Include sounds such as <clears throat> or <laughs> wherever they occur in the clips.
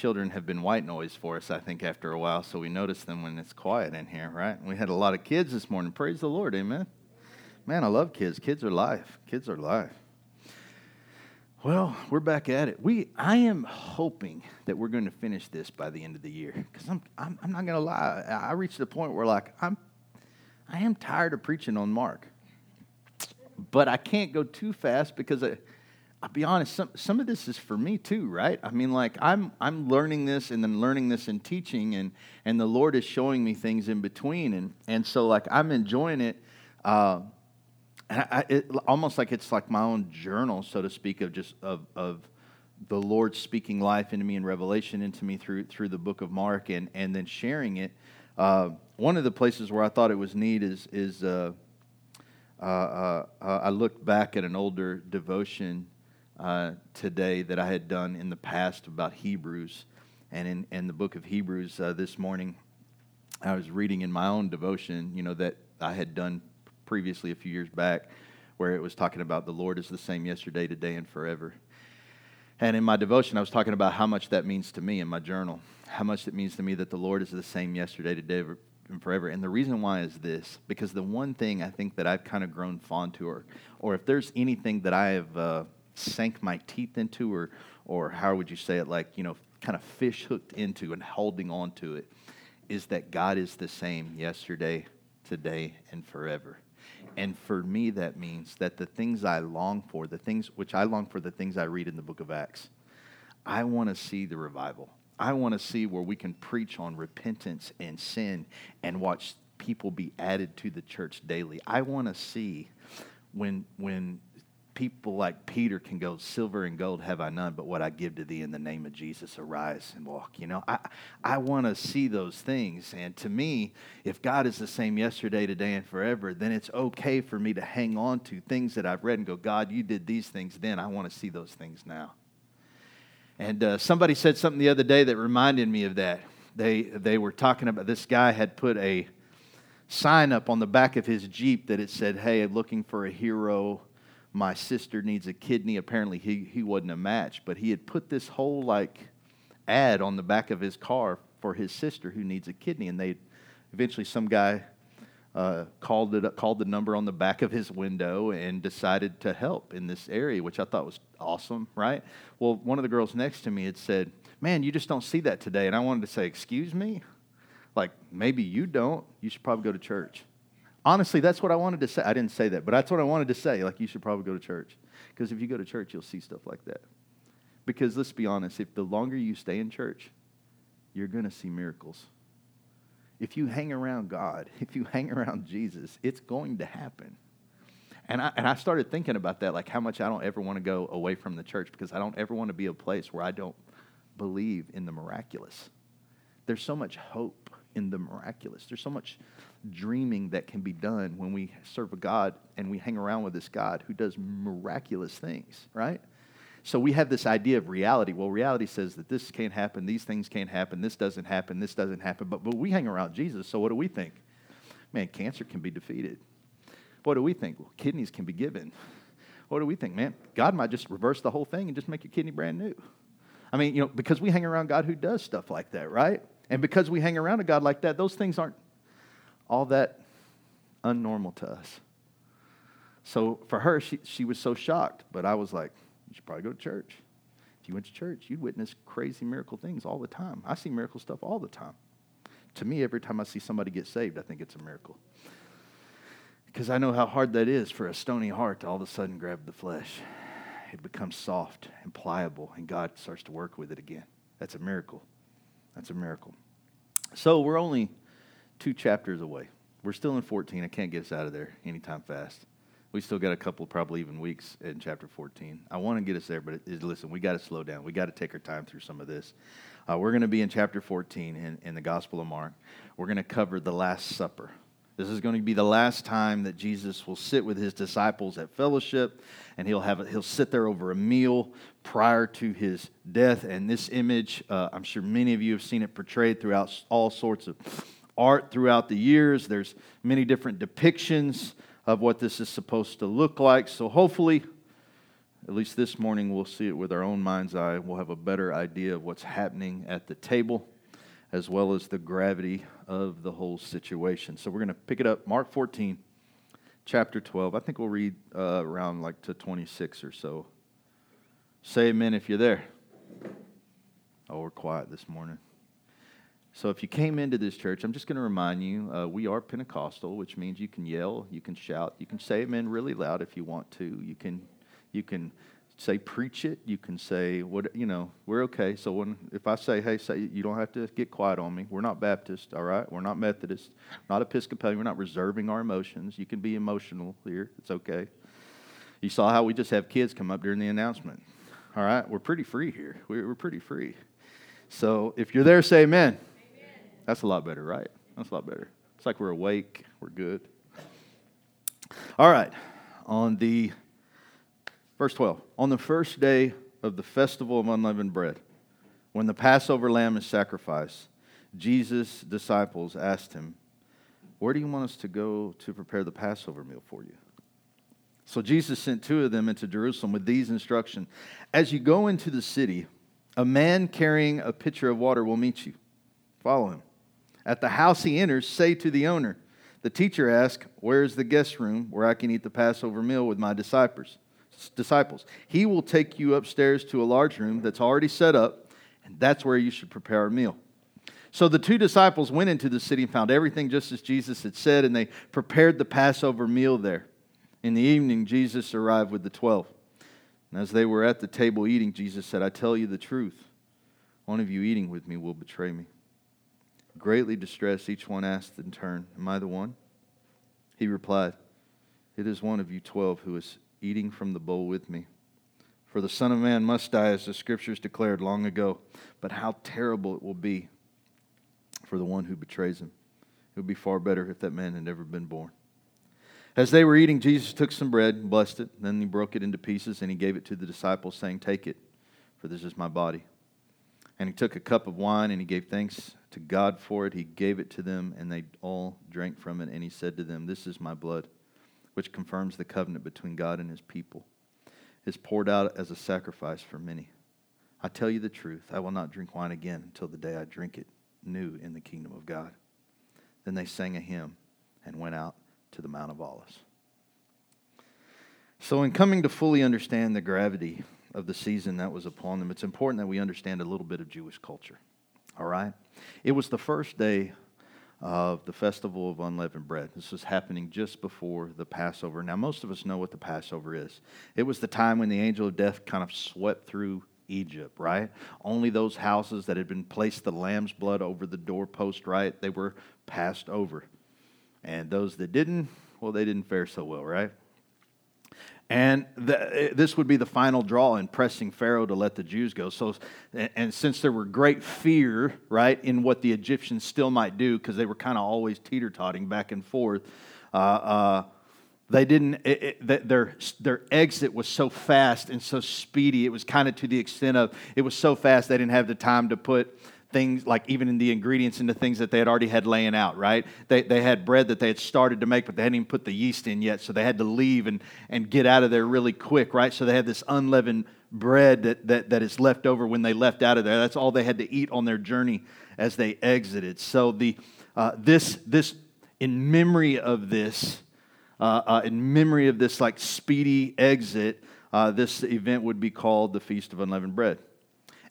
children have been white noise for us, I think, after a while, so we notice them when it's quiet in here, right? We had a lot of kids this morning. Praise the Lord, amen. Man, I love kids. Kids are life. Kids are life. Well, we're back at it. We, I am hoping that we're going to finish this by the end of the year because I'm, I'm, I'm not going to lie. I reached the point where like I'm, I am tired of preaching on Mark, but I can't go too fast because I, I'll be honest, some, some of this is for me too, right? I mean, like I'm I'm learning this and then learning this and teaching, and and the Lord is showing me things in between, and and so like I'm enjoying it, uh, and I, it, almost like it's like my own journal, so to speak, of just of of the Lord speaking life into me and revelation into me through through the book of Mark, and and then sharing it. Uh, one of the places where I thought it was neat is is. Uh, uh, uh, uh I looked back at an older devotion uh, today that I had done in the past about Hebrews. And in, in the book of Hebrews uh, this morning, I was reading in my own devotion, you know, that I had done previously a few years back, where it was talking about the Lord is the same yesterday, today, and forever. And in my devotion, I was talking about how much that means to me in my journal, how much it means to me that the Lord is the same yesterday, today, and forever. And the reason why is this because the one thing I think that I've kind of grown fond to, or, or if there's anything that I have. Uh, sank my teeth into, or, or how would you say it, like, you know, kind of fish hooked into and holding on to it, is that God is the same yesterday, today, and forever. And for me, that means that the things I long for, the things which I long for, the things I read in the book of Acts, I want to see the revival. I want to see where we can preach on repentance and sin and watch people be added to the church daily. I want to see when when people like Peter can go, Silver and gold have I none, but what I give to thee in the name of Jesus, arise and walk. You know, I, I want to see those things. And to me, if God is the same yesterday, today, and forever, then it's okay for me to hang on to things that I've read and go, God, you did these things then. I want to see those things now. And uh, somebody said something the other day that reminded me of that. They, they were talking about this guy had put a sign up on the back of his Jeep that it said, Hey, looking for a hero my sister needs a kidney. Apparently, he, he wasn't a match, but he had put this whole like ad on the back of his car for his sister who needs a kidney. And they eventually, some guy uh, called, it, called the number on the back of his window and decided to help in this area, which I thought was awesome, right? Well, one of the girls next to me had said, Man, you just don't see that today. And I wanted to say, Excuse me? Like, maybe you don't. You should probably go to church. Honestly, that's what I wanted to say. I didn't say that, but that's what I wanted to say. Like, you should probably go to church. Because if you go to church, you'll see stuff like that. Because let's be honest, if the longer you stay in church, you're going to see miracles. If you hang around God, <laughs> if you hang around Jesus, it's going to happen. And I, and I started thinking about that, like how much I don't ever want to go away from the church because I don't ever want to be a place where I don't believe in the miraculous. There's so much hope in the miraculous. There's so much dreaming that can be done when we serve a God and we hang around with this God who does miraculous things, right? So we have this idea of reality. Well, reality says that this can't happen, these things can't happen, this doesn't happen, this doesn't happen. But, but we hang around Jesus, so what do we think? Man, cancer can be defeated. What do we think? Well, kidneys can be given. What do we think? Man, God might just reverse the whole thing and just make your kidney brand new. I mean, you know, because we hang around God who does stuff like that, right? And because we hang around a God like that, those things aren't all that unnormal to us. So for her, she, she was so shocked, but I was like, you should probably go to church. If you went to church, you'd witness crazy miracle things all the time. I see miracle stuff all the time. To me, every time I see somebody get saved, I think it's a miracle. Because I know how hard that is for a stony heart to all of a sudden grab the flesh. It becomes soft and pliable, and God starts to work with it again. That's a miracle. That's a miracle. So we're only two chapters away. We're still in 14. I can't get us out of there anytime fast. We still got a couple, probably even weeks in chapter 14. I want to get us there, but it, listen, we got to slow down. We got to take our time through some of this. Uh, we're going to be in chapter 14 in, in the Gospel of Mark. We're going to cover the Last Supper. This is going to be the last time that Jesus will sit with his disciples at fellowship, and he'll have a, he'll sit there over a meal prior to his death. And this image, uh, I'm sure many of you have seen it portrayed throughout all sorts of art throughout the years. There's many different depictions of what this is supposed to look like. So hopefully, At least this morning, we'll see it with our own mind's eye. We'll have a better idea of what's happening at the table, as well as the gravity of the whole situation. So we're going to pick it up, Mark 14, chapter 12. I think we'll read uh, around like to 26 or so. Say amen if you're there. Oh, we're quiet this morning. So, if you came into this church, I'm just going to remind you uh, we are Pentecostal, which means you can yell, you can shout, you can say amen really loud if you want to. You can, you can say preach it. You can say what you know. We're okay. So when if I say hey, say you don't have to get quiet on me. We're not Baptist, all right. We're not Methodist, not Episcopalian. We're not reserving our emotions. You can be emotional here. It's okay. You saw how we just have kids come up during the announcement. All right, we're pretty free here. We're, pretty free. So if you're there, say amen. That's a lot better, right? That's a lot better. It's like we're awake, we're good. All right, on the verse 12, on the first day of the festival of unleavened bread, when the Passover lamb is sacrificed, Jesus' disciples asked him, Where do you want us to go to prepare the Passover meal for you? So Jesus sent two of them into Jerusalem with these instructions As you go into the city, a man carrying a pitcher of water will meet you. Follow him. At the house he enters, say to the owner, The teacher asks, Where is the guest room where I can eat the Passover meal with my disciples? Disciples. He will take you upstairs to a large room that's already set up, and that's where you should prepare a meal. So the two disciples went into the city and found everything just as Jesus had said, and they prepared the Passover meal there. In the evening, Jesus arrived with the twelve. And as they were at the table eating, Jesus said, I tell you the truth. One of you eating with me will betray me. Greatly distressed, each one asked in turn, Am I the one? He replied, It is one of you twelve who is eating from the bowl with me. For the Son of Man must die, as the Scriptures declared long ago. But how terrible it will be for the one who betrays him. It would be far better if that man had never been born. As they were eating, Jesus took some bread blessed it. Then he broke it into pieces and he gave it to the disciples, saying, Take it, for this is my body. And he took a cup of wine and he gave thanks to God for it. He gave it to them, and they all drank from it. And he said to them, This is my blood, which confirms the covenant between God and his people. It's poured out as a sacrifice for many. I tell you the truth, I will not drink wine again until the day I drink it new in the kingdom of God. Then they sang a hymn and went out to the Mount of Olives. So, in coming to fully understand the gravity of the season that was upon them, it's important that we understand a little bit of Jewish culture. All right? It was the first day of the festival of unleavened bread. This was happening just before the Passover. Now, most of us know what the Passover is. It was the time when the angel of death kind of swept through Egypt, right? Only those houses that had been placed the lamb's blood over the doorpost, right? They were passed over. And those that didn't, well, they didn't fare so well, right? And the, this would be the final draw in pressing Pharaoh to let the Jews go. So, and since there were great fear, right, in what the Egyptians still might do, because they were kind of always teeter totting back and forth, uh, uh, they didn't, it, it, their, their exit was so fast and so speedy. It was kind of to the extent of, it was so fast they didn't have the time to put things like even in the ingredients and the things that they had already had laying out, right? They, they had bread that they had started to make, but they hadn't even put the yeast in yet, so they had to leave and, and get out of there really quick, right? So they had this unleavened bread that, that, that is left over when they left out of there. That's all they had to eat on their journey as they exited. So the, uh, this, this, in memory of this, uh, uh, in memory of this like speedy exit, uh, this event would be called the Feast of Unleavened Bread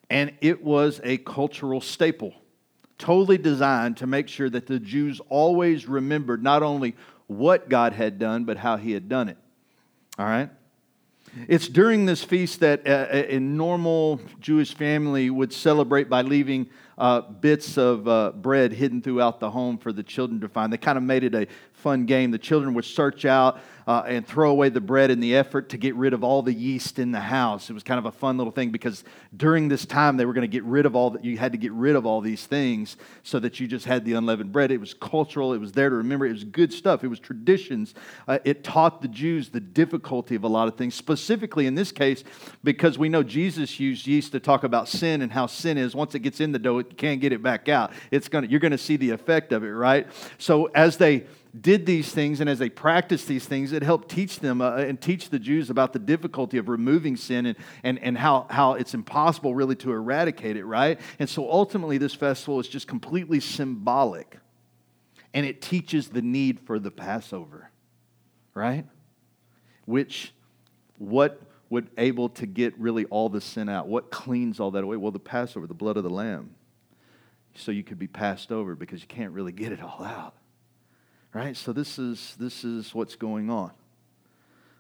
and it was a cultural staple, totally designed to make sure that the Jews always remembered not only what God had done, but how He had done it. All right? It's during this feast that a, a normal Jewish family would celebrate by leaving uh, bits of uh, bread hidden throughout the home for the children to find. They kind of made it a fun game. The children would search out uh, and throw away the bread in the effort to get rid of all the yeast in the house. It was kind of a fun little thing because during this time they were going to get rid of all that. You had to get rid of all these things so that you just had the unleavened bread. It was cultural. It was there to remember. It was good stuff. It was traditions. Uh, it taught the Jews the difficulty of a lot of things. Specifically in this case, because we know Jesus used yeast to talk about sin and how sin is. Once it gets in the dough, it can't get it back out. It's gonna. You're going to see the effect of it, right? So as they did these things and as they practiced these things, it helped teach them uh, and teach the Jews about the difficulty of removing sin and, and, and how, how it's impossible really to eradicate it, right? And so ultimately, this festival is just completely symbolic and it teaches the need for the Passover, right? Which, what would able to get really all the sin out? What cleans all that away? Well, the Passover, the blood of the Lamb. So you could be passed over because you can't really get it all out. Right? So this is, this is what's going on.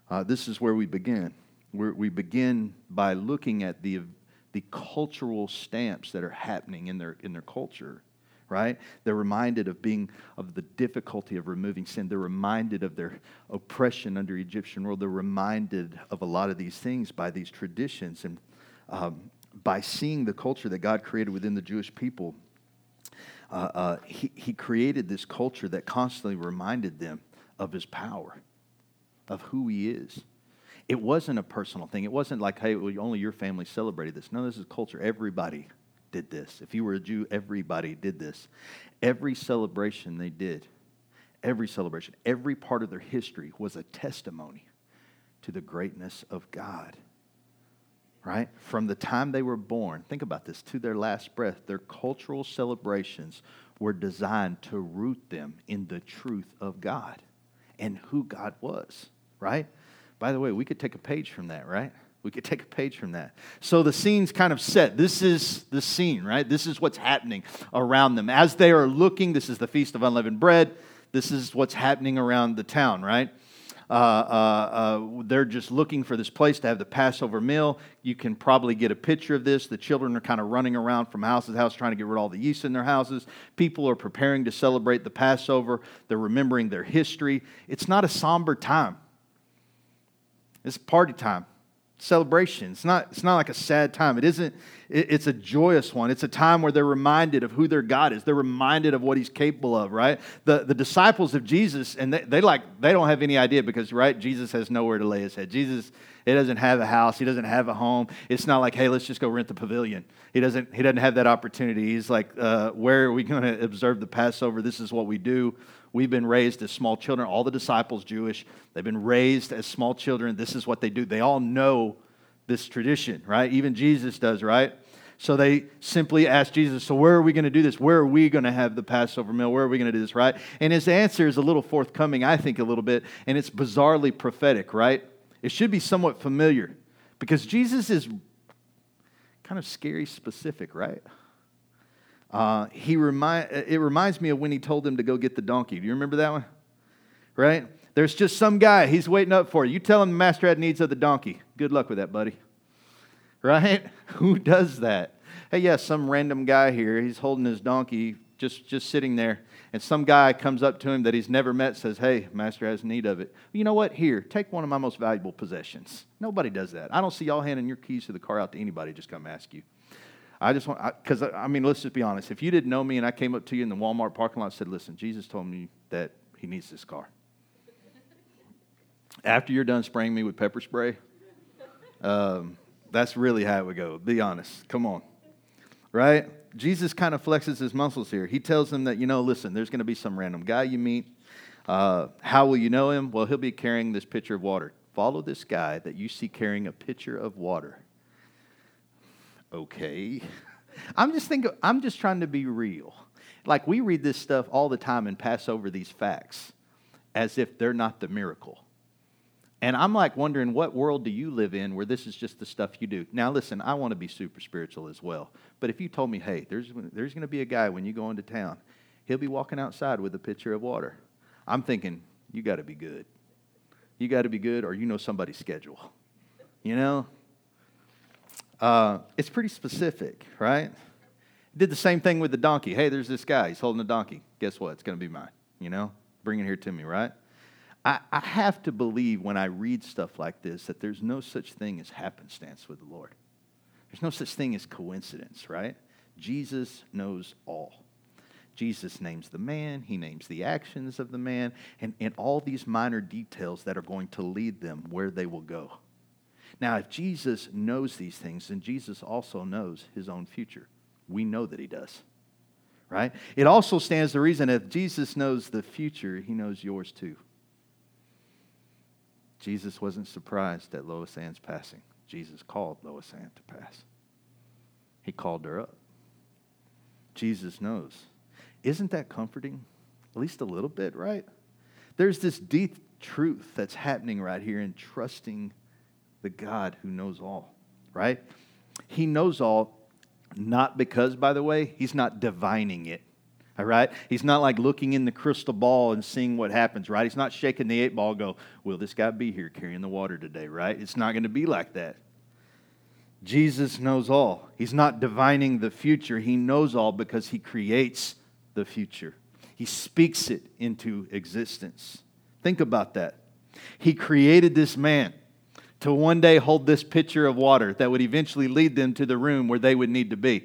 Uh, this is where we begin. We're, we begin by looking at the, the cultural stamps that are happening in their, in their culture right? They're reminded of being of the difficulty of removing sin. They're reminded of their oppression under Egyptian rule. They're reminded of a lot of these things by these traditions and um, by seeing the culture that God created within the Jewish people. Uh, uh, he, he created this culture that constantly reminded them of his power, of who he is. It wasn't a personal thing. It wasn't like, hey, well, only your family celebrated this. No, this is culture. Everybody did this. If you were a Jew, everybody did this. Every celebration they did, every celebration, every part of their history was a testimony to the greatness of God. Right? From the time they were born, think about this, to their last breath, their cultural celebrations were designed to root them in the truth of God and who God was. Right? By the way, we could take a page from that, right? We could <laughs> take a page from that. So the scene's kind of set. This is the scene, right? This is what's happening around them. As they are looking, this is the Feast of Unleavened Bread. This is what's happening around the town, right? Uh, uh, uh, they're just looking for this place to have the Passover meal. You can probably get a picture of this. The children are kind of running around from house to house trying to get rid of all the yeast in their houses. People are preparing to celebrate the Passover. They're remembering their history. It's not a somber time, it's party time celebration. It's not, it's not like a sad time. It isn't, it, it's a joyous one. It's a time where they're reminded of who their God is. They're reminded of what he's capable of, right? The, the disciples of Jesus, and they, they like, they don't have any idea because, right, Jesus has nowhere to lay his head. Jesus, he doesn't have a house. He doesn't have a home. It's not like, hey, let's just go rent the pavilion. He doesn't, he doesn't have that opportunity. He's like, uh, where are we going to observe the Passover? This is what we do. We've been raised as small children. All the disciples, Jewish, they've been raised as small children. This is what they do. They all know this tradition, right? Even Jesus does, right? So they simply ask Jesus, So where are we going to do this? Where are we going to have the Passover meal? Where are we going to do this, right? And his answer is a little forthcoming, I think, a little bit, and it's bizarrely prophetic, right? It should be somewhat familiar because Jesus is kind of scary specific, right? Uh, he remind, it reminds me of when he told them to go get the donkey. Do you remember that one? Right? There's just some guy, he's waiting up for you. You tell him the master had needs of the donkey. Good luck with that, buddy. Right? <laughs> Who does that? Hey, yes, yeah, some random guy here, he's holding his donkey just, just sitting there, and some guy comes up to him that he's never met, says, Hey, master has need of it. You know what? Here, take one of my most valuable possessions. Nobody does that. I don't see y'all handing your keys to the car out to anybody just come ask you. I just want, because I, I, mean, let's just be honest. If you didn't know me and I came up to you in the Walmart parking lot and said, listen, Jesus told me that he needs this car. After you're done spraying me with pepper spray, um, that's really how it would go. Be honest. Come on. Right? Jesus kind of flexes his muscles here. He tells them that, you know, listen, there's going to be some random guy you meet. Uh, how will you know him? Well, he'll be carrying this pitcher of water. Follow this guy that you see carrying a pitcher of water okay. I'm just thinking, I'm just trying to be real. Like we read this stuff all the time and pass over these facts as if they're not the miracle. And I'm like wondering, what world do you live in where this is just the stuff you do? Now, listen, I want to be super spiritual as well. But if you told me, hey, there's, there's going to be a guy when you go into town, he'll be walking outside with a pitcher of water. I'm thinking, you got to be good. You got to be good, or you know somebody's schedule. You know, uh, it's pretty specific, right? Did the same thing with the donkey. Hey, there's this guy. He's holding a donkey. Guess what? It's going to be mine. You know, bring it here to me, right? I, I have to believe when I read stuff like this that there's no such thing as happenstance with the Lord. There's no such thing as coincidence, right? Jesus knows all. Jesus names the man, he names the actions of the man, and, and all these minor details that are going to lead them where they will go. Now, if Jesus knows these things, then Jesus also knows his own future. We know that he does, right? It also stands to reason if Jesus knows the future, he knows yours too. Jesus wasn't surprised at Lois Ann's passing. Jesus called Lois Ann to pass. He called her up. Jesus knows. Isn't that comforting? At least a little bit, right? There's this deep truth that's happening right here in trusting the God who knows all, right? He knows all, not because, by the way, he's not divining it. All right? He's not like looking in the crystal ball and seeing what happens, right? He's not shaking the eight ball go, Will this guy be here carrying the water today, right? It's not going to be like that. Jesus knows all. He's not divining the future. He knows all because he creates the future. He speaks it into existence. Think about that. He created this man to one day hold this pitcher of water that would eventually lead them to the room where they would need to be,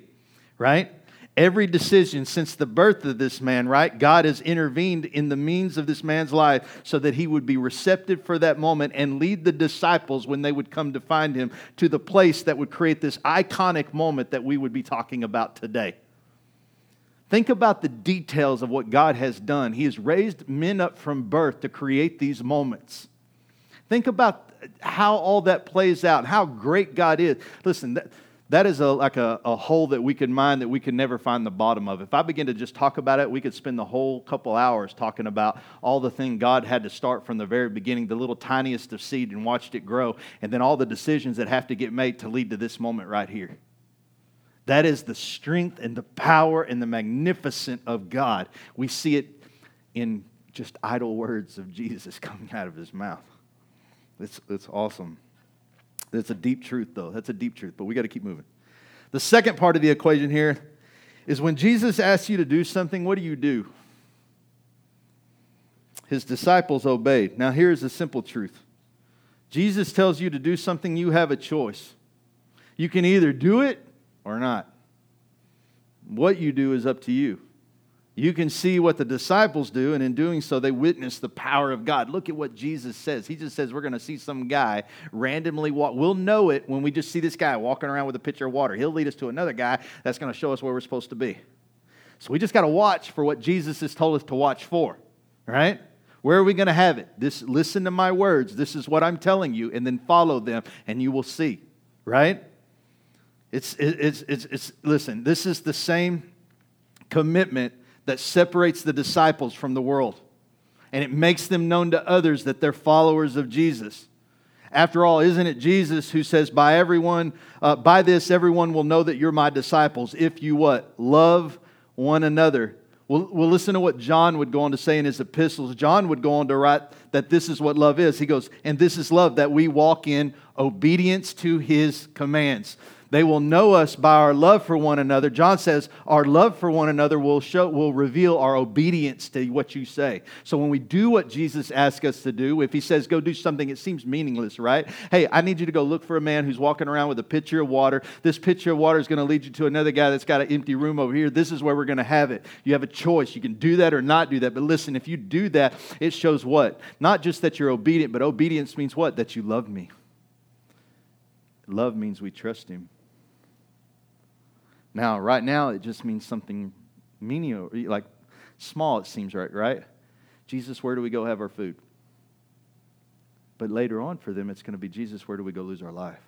right? Every decision since the birth of this man, right? God has intervened in the means of this man's life so that he would be receptive for that moment and lead the disciples when they would come to find him to the place that would create this iconic moment that we would be talking about today. Think about the details of what God has done. He has raised men up from birth to create these moments. Think about how all that plays out, how great God is. Listen, that, that is a, like a, a hole that we can mine that we can never find the bottom of. If I begin to just talk about it, we could spend the whole couple hours talking about all the thing God had to start from the very beginning, the little tiniest of seed, and watched it grow, and then all the decisions that have to get made to lead to this moment right here. That is the strength and the power and the magnificence of God. We see it in just idle words of Jesus <laughs> coming out of his mouth. It's, it's awesome. That's a deep truth, though. That's a deep truth, but we got to keep moving. The second part of the equation here is when Jesus asks you to do something, what do you do? His disciples obeyed. Now, here's the simple truth Jesus tells you to do something, you have a choice. You can either do it or not. What you do is up to you. You can see what the disciples do, and in doing so, they witness the power of God. Look at what Jesus says. He just says, We're going to see some guy randomly walk. We'll know it when we just see this guy walking around with a pitcher of water. He'll lead us to another guy that's going to show us where we're supposed to be. So we just got to watch for what Jesus has told us to watch for, right? Where are we going to have it? This, listen to my words. This is what I'm telling you, and then follow them, and you will see, right? It's, it's, it's, it's listen, this is the same commitment that separates the disciples from the world. And it makes them known to others that they're followers of Jesus. After all, isn't it Jesus who says, By everyone, uh, by this everyone will know that you're my disciples if you what? Love one another. We'll, we'll listen to what John would go on to say in his epistles. John would go on to write that this is what love is. He goes, And this is love, that we walk in obedience to his commands. They will know us by our love for one another. John says our love for one another will show will reveal our obedience to what you say. So when we do what Jesus asks us to do, if he says go do something it seems meaningless, right? Hey, I need you to go look for a man who's walking around with a pitcher of water. This pitcher of water is going to lead you to another guy that's got an empty room over here. This is where we're going to have it. You have a choice. You can do that or not do that. But listen, if you do that, it shows what? Not just that you're obedient, but obedience means what? That you love me. Love means we trust him. Now, right now, it just means something menial, like small, it seems right, right? Jesus, where do we go have our food? But later on for them, it's going to be Jesus, where do we go lose our life?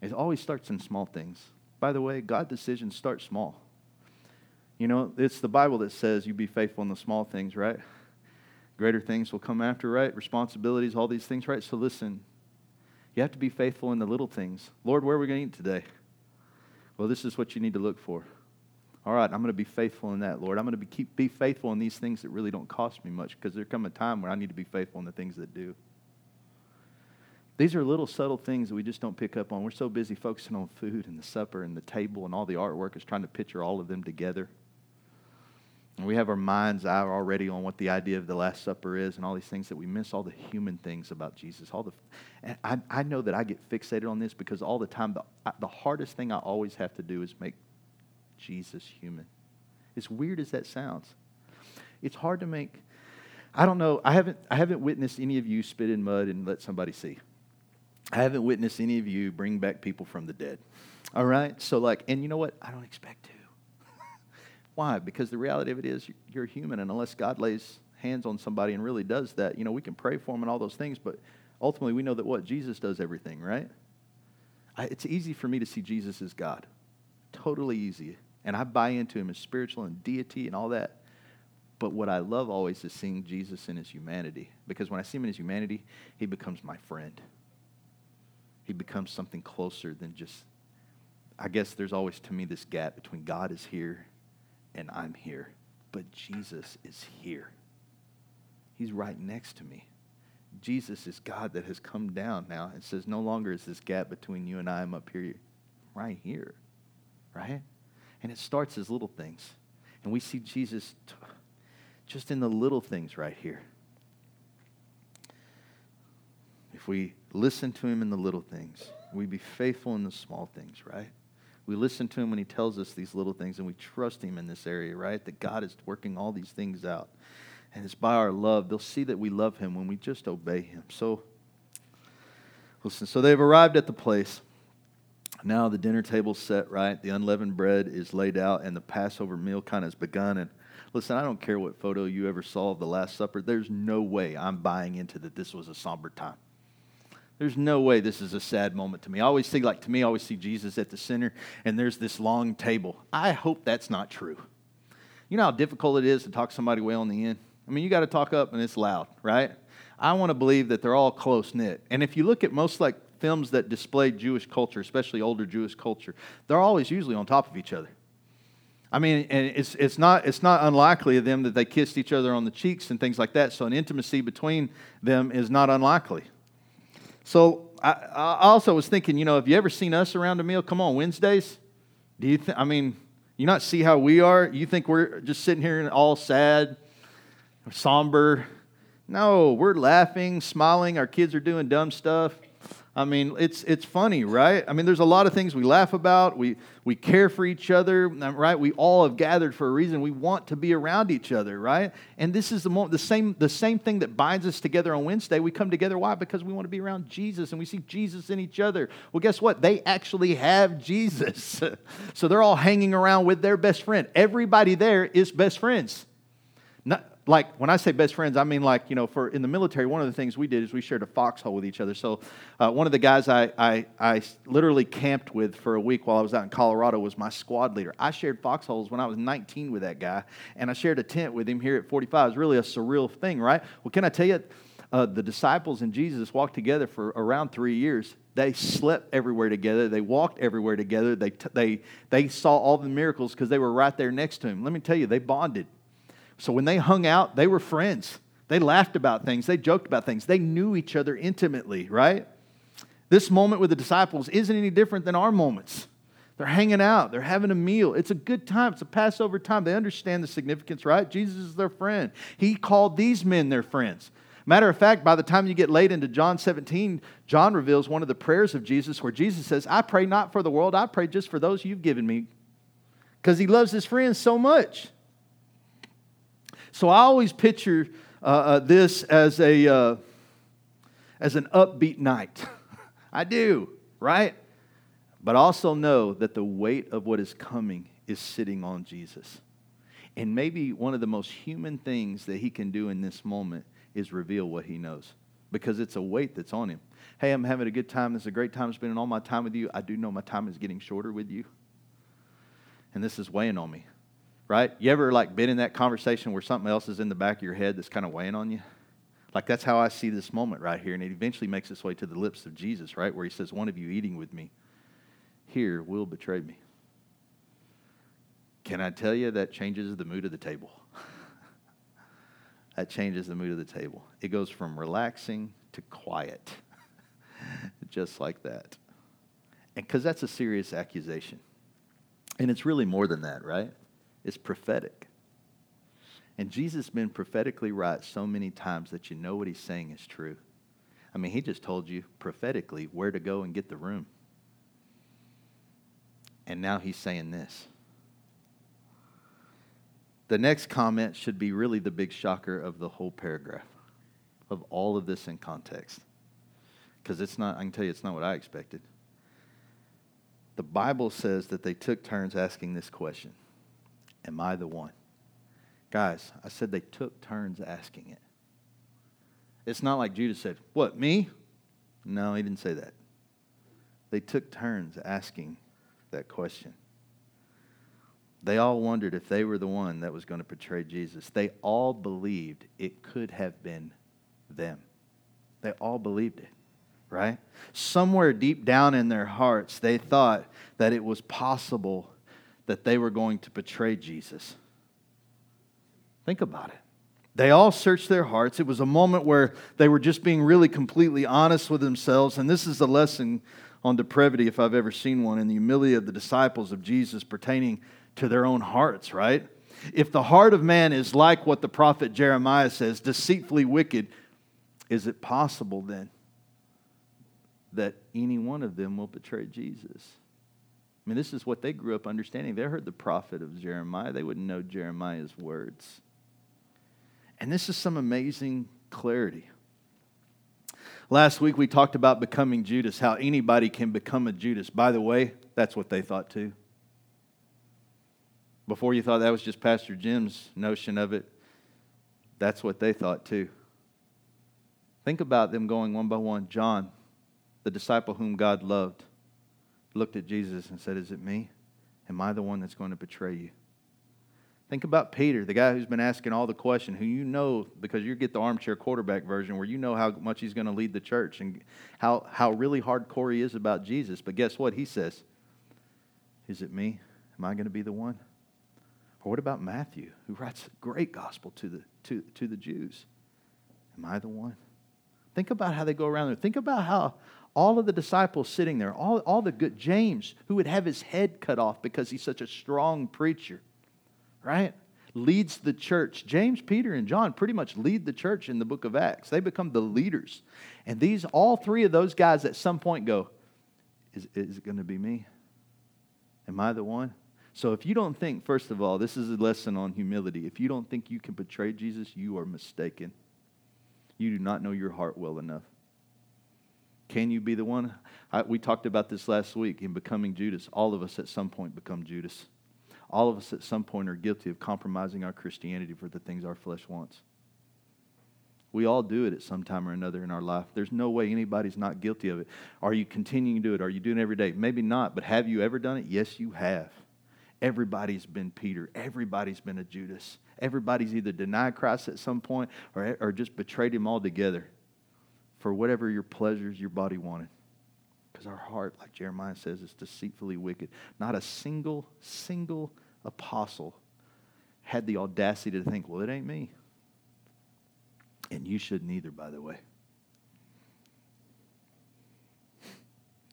It always starts in small things. By the way, God decisions start small. You know, it's the Bible that says you be faithful in the small things, right? Greater things will come after, right? Responsibilities, all these things, right? So listen, you have to be faithful in the little things. Lord, where are we going to eat today? Well, this is what you need to look for. All right, I'm going to be faithful in that, Lord. I'm going to be, keep, be faithful in these things that really don't cost me much because there come a time where I need to be faithful in the things that do. These are little subtle things that we just don't pick up on. We're so busy focusing on food and the supper and the table and all the artwork is trying to picture all of them together. And we have our mind's eye already on what the idea of the Last Supper is and all these things that we miss all the human things about Jesus. All the, and I, I know that I get fixated on this because all the time, the, the hardest thing I always have to do is make Jesus human. As weird as that sounds, it's hard to make. I don't know. I haven't, I haven't witnessed any of you spit in mud and let somebody see. I haven't witnessed any of you bring back people from the dead. All right? So, like, and you know what? I don't expect to. Why? Because the reality of it is you're human, and unless God lays hands on somebody and really does that, you know, we can pray for them and all those things, but ultimately we know that what? Jesus does everything, right? I, it's easy for me to see Jesus as God. Totally easy. And I buy into him as spiritual and deity and all that. But what I love always is seeing Jesus in his humanity. Because when I see him in his humanity, he becomes my friend. He becomes something closer than just, I guess there's always to me this gap between God is here and I'm here. But Jesus is here. He's right next to me. Jesus is God that has come down now and says, no longer is this gap between you and I. I'm up here, right here, right? And it starts as little things. And we see Jesus t- just in the little things right here. If we listen to him in the little things, we be faithful in the small things, right? We listen to him when he tells us these little things and we trust him in this area, right? That God is working all these things out. And it's by our love. They'll see that we love him when we just obey him. So, listen, so they've arrived at the place. Now the dinner table's set, right? The unleavened bread is laid out, and the Passover meal kind of has begun. And listen, I don't care what photo you ever saw of the Last Supper. There's no way I'm buying into that this was a somber time. There's no way this is a sad moment to me. I always see, like, to me, I always see Jesus at the center, and there's this long table. I hope that's not true. You know how difficult it is to talk somebody way on the end? I mean, you got to talk up and it's loud, right? I want to believe that they're all close knit. And if you look at most like films that display Jewish culture, especially older Jewish culture, they're always usually on top of each other. I mean, and it's, it's, not, it's not unlikely of them that they kissed each other on the cheeks and things like that. So an intimacy between them is not unlikely. So I, I also was thinking, you know, have you ever seen us around a meal? Come on, Wednesdays. Do you? Th- I mean, you not see how we are? You think we're just sitting here and all sad, somber? No, we're laughing, smiling. Our kids are doing dumb stuff. I mean, it's, it's funny, right? I mean, there's a lot of things we laugh about. We, we care for each other, right? We all have gathered for a reason. We want to be around each other, right? And this is the, moment, the, same, the same thing that binds us together on Wednesday. We come together, why? Because we want to be around Jesus and we see Jesus in each other. Well, guess what? They actually have Jesus. <laughs> so they're all hanging around with their best friend. Everybody there is best friends. Like when I say best friends, I mean like you know, for in the military, one of the things we did is we shared a foxhole with each other. So uh, one of the guys I, I I literally camped with for a week while I was out in Colorado was my squad leader. I shared foxholes when I was 19 with that guy, and I shared a tent with him here at 45. It was really a surreal thing, right? Well, can I tell you? Uh, the disciples and Jesus walked together for around three years. They slept everywhere together. They walked everywhere together. They, t- they, they saw all the miracles because they were right there next to him. Let me tell you, they bonded. So when they hung out, they were friends. They laughed about things, they joked about things, they knew each other intimately, right? This moment with the disciples isn't any different than our moments. They're hanging out, they're having a meal. It's a good time, it's a Passover time. They understand the significance, right? Jesus is their friend. He called these men their friends. Matter of fact, by the time you get late into John 17, John reveals one of the prayers of Jesus where Jesus says, I pray not for the world, I pray just for those you've given me. Because he loves his friends so much. So I always picture uh, uh, this as, a, uh, as an upbeat night. <laughs> I do, right? But also know that the weight of what is coming is sitting on Jesus. And maybe one of the most human things that he can do in this moment is reveal what he knows because it's a weight that's on him. Hey, I'm having a good time. This is a great time spending all my time with you. I do know my time is getting shorter with you. And this is weighing on me right? You ever like been in that conversation where something else is in the back of your head that's kind of weighing on you? Like that's how I see this moment right here. And it eventually makes its way to the lips of Jesus, right? Where he says, One of you eating with me here will betray me. Can I tell you that changes the mood of the table? <laughs> that changes the mood of the table. It goes from relaxing to quiet, <laughs> just like that. And because that's a serious accusation. And it's really more than that, right? Is prophetic. And Jesus has been prophetically right so many times that you know what he's saying is true. I mean, he just told you prophetically where to go and get the room. And now he's saying this. The next comment should be really the big shocker of the whole paragraph, of all of this in context. Because it's not, I can tell you, it's not what I expected. The Bible says that they took turns asking this question Am I the one? Guys, I said they took turns asking it. It's not like Judas said, What, me? No, he didn't say that. They took turns asking that question. They all wondered if they were the one that was going to betray Jesus. They all believed it could have been them. They all believed it, right? Somewhere deep down in their hearts, they thought that it was possible that they were going to betray Jesus. Think about it. They all searched their hearts. It was a moment where they were just being really completely honest with themselves. And this is a lesson on depravity, if I've ever seen one, in the humility of the disciples of Jesus pertaining to their own hearts, right? If the heart of man is like what the prophet Jeremiah says, deceitfully wicked, is it possible then that any one of them will betray Jesus? Mean, this is what they grew up understanding. They heard the prophet of Jeremiah, they wouldn't know Jeremiah's words. And this is some amazing clarity. Last week we talked about becoming Judas, how anybody can become a Judas. By the way, that's what they thought too. Before you thought that was just Pastor Jim's notion of it, that's what they thought too. Think about them going one by one. John, the disciple whom God loved, looked at Jesus and said, Is it me? Am I the one that's going to betray you? Think about Peter, the guy who's been asking all the questions, who you know because you get the armchair quarterback version where you know how much he's going to lead the church and how, how really hardcore he is about Jesus. But guess what? He says, Is it me? Am I going to be the one? Or what about Matthew, who writes a great gospel to the, to, to the Jews? Am I the one? Think about how they go around there. Think about how all of the disciples sitting there, all, all the good, James, who would have his head cut off because he's such a strong preacher, right? Leads the church. James, Peter, and John pretty much lead the church in the book of Acts. They become the leaders. And these, all three of those guys at some point go, Is, is it going to be me? Am I the one? So if you don't think, first of all, this is a lesson on humility. If you don't think you can betray Jesus, you are mistaken. You do not know your heart well enough. Can you be the one? I, we talked about this last week in becoming Judas. All of us at some point become Judas. All of us at some point are guilty of compromising our Christianity for the things our flesh wants. We all do it at some time or another in our life. There's no way anybody's not guilty of it. Are you continuing to do it? Are you doing it every day? Maybe not, but have you ever done it? Yes, you have. Everybody's been Peter. Everybody's been a Judas. Everybody's either denied Christ at some point or, or just betrayed him altogether for whatever your pleasures your body wanted. Because our heart, like Jeremiah says, is deceitfully wicked. Not a single, single apostle had the audacity to think, well, it ain't me. And you shouldn't either, by the way.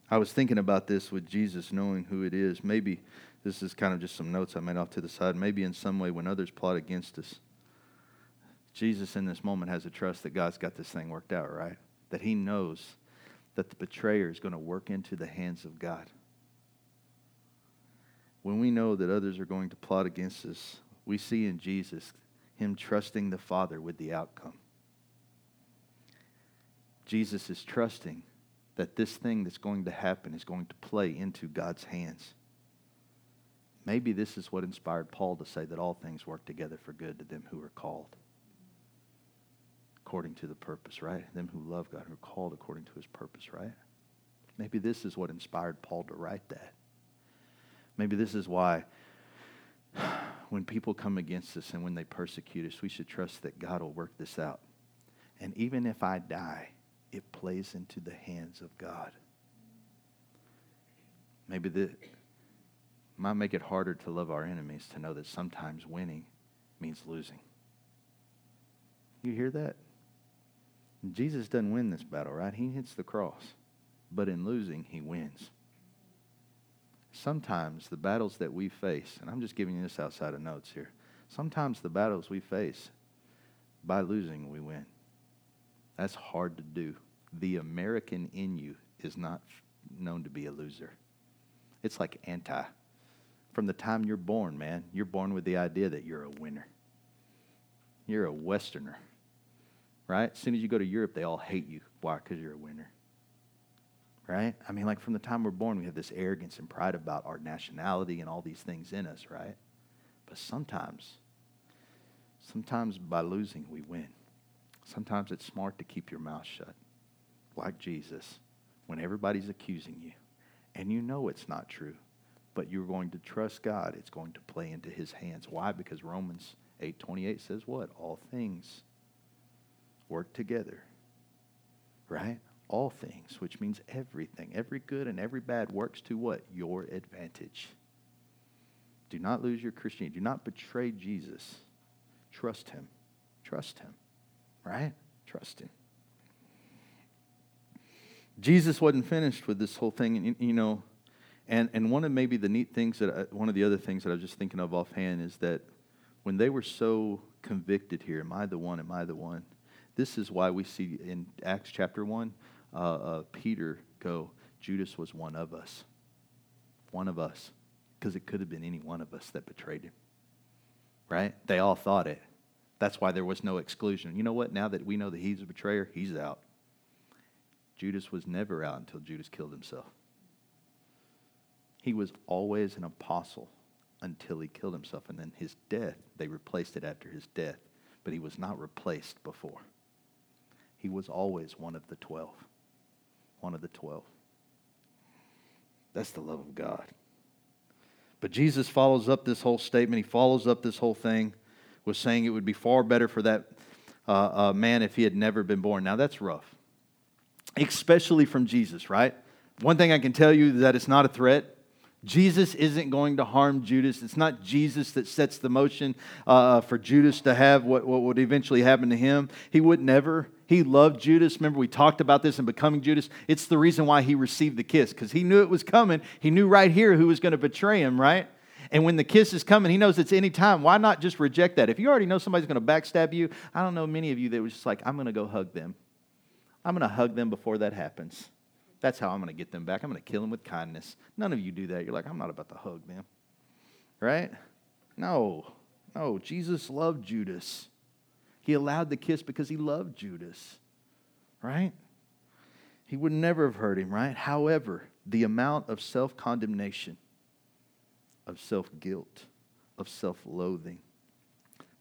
I was thinking about this with Jesus knowing who it is. Maybe this is kind of just some notes I made off to the side. Maybe in some way, when others plot against us, Jesus in this moment has a trust that God's got this thing worked out, right? That he knows that the betrayer is going to work into the hands of God. When we know that others are going to plot against us, we see in Jesus him trusting the Father with the outcome. Jesus is trusting that this thing that's going to happen is going to play into God's hands. Maybe this is what inspired Paul to say that all things work together for good to them who are called according to the purpose, right? Them who love God, who are called according to his purpose, right? Maybe this is what inspired Paul to write that. Maybe this is why <sighs> when people come against us and when they persecute us, we should trust that God will work this out. And even if I die, it plays into the hands of God. Maybe the, might make it harder to love our enemies to know that sometimes winning means losing. You hear that? Jesus doesn't win this battle, right? He hits the cross. But in losing, he wins. Sometimes the battles that we face, and I'm just giving you this outside of notes here. Sometimes the battles we face, by losing, we win. That's hard to do. The American in you is not known to be a loser. It's like anti from the time you're born, man. You're born with the idea that you're a winner. You're a Westerner, right? As soon as you go to Europe, they all hate you. Why? Because you're a winner, right? I mean, like from the time we're born, we have this arrogance and pride about our nationality and all these things in us, right? But sometimes, sometimes by losing, we win. Sometimes it's smart to keep your mouth shut, like Jesus, when everybody's accusing you and you know it's not true, but you're going to trust God. It's going to play into his hands. Why? Because Romans 8:28 says what? All things work together. Right? All things, which means everything. Every good and every bad works to what? Your advantage. Do not lose your Christianity. Do not betray Jesus. Trust him. Trust him. Right? Trust him. Jesus wasn't finished with this whole thing, and you know, and and one of maybe the neat things that I, one of the other things that I was just thinking of offhand is that when they were so convicted here, am I the one? Am I the one? This is why we see in Acts chapter one, uh, uh, Peter go, Judas was one of us, one of us, because it could have been any one of us that betrayed him. Right? They all thought it. That's why there was no exclusion. You know what? Now that we know that he's a betrayer, he's out. Judas was never out until Judas killed himself. He was always an apostle until he killed himself. And then his death, they replaced it after his death. But he was not replaced before. He was always one of the twelve. One of the twelve. That's the love of God. But Jesus follows up this whole statement. He follows up this whole thing with saying it would be far better for that uh, uh, man if he had never been born. Now, that's rough especially from Jesus, right? One thing I can tell you is that it's not a threat. Jesus isn't going to harm Judas. It's not Jesus that sets the motion uh, for Judas to have what, what would eventually happen to him. He would never. He loved Judas. Remember, we talked about this in Becoming Judas. It's the reason why he received the kiss, because he knew it was coming. He knew right here who was going to betray him, right? And when the kiss is coming, he knows it's any time. Why not just reject that? If you already know somebody's going to backstab you, I don't know many of you that was just like, I'm going to go hug them. I'm going to hug them before that happens. That's how I'm going to get them back. I'm going to kill them with kindness. None of you do that. You're like, I'm not about to hug them. Right? No. No. Jesus loved Judas. He allowed the kiss because he loved Judas. Right? He would never have hurt him, right? However, the amount of self condemnation, of self guilt, of self loathing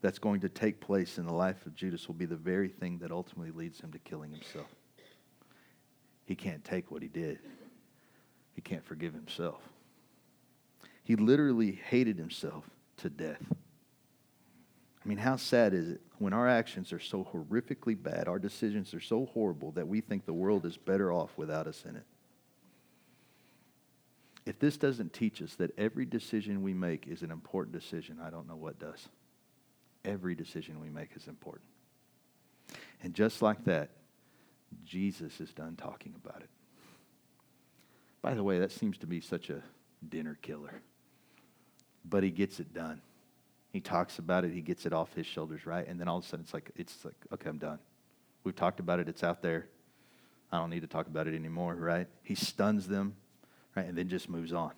that's going to take place in the life of Judas will be the very thing that ultimately leads him to killing himself. He can't take what he did, he can't forgive himself. He literally hated himself to death. I mean, how sad is it when our actions are so horrifically bad, our decisions are so horrible that we think the world is better off without us in it? If this doesn't teach us that every decision we make is an important decision, I don't know what does. Every decision we make is important. And just like that, Jesus is done talking about it. By the way, that seems to be such a dinner killer. But he gets it done. He talks about it, he gets it off his shoulders, right? And then all of a sudden it's like it's like, okay, I'm done. We've talked about it, it's out there. I don't need to talk about it anymore, right? He stuns them, right? And then just moves on.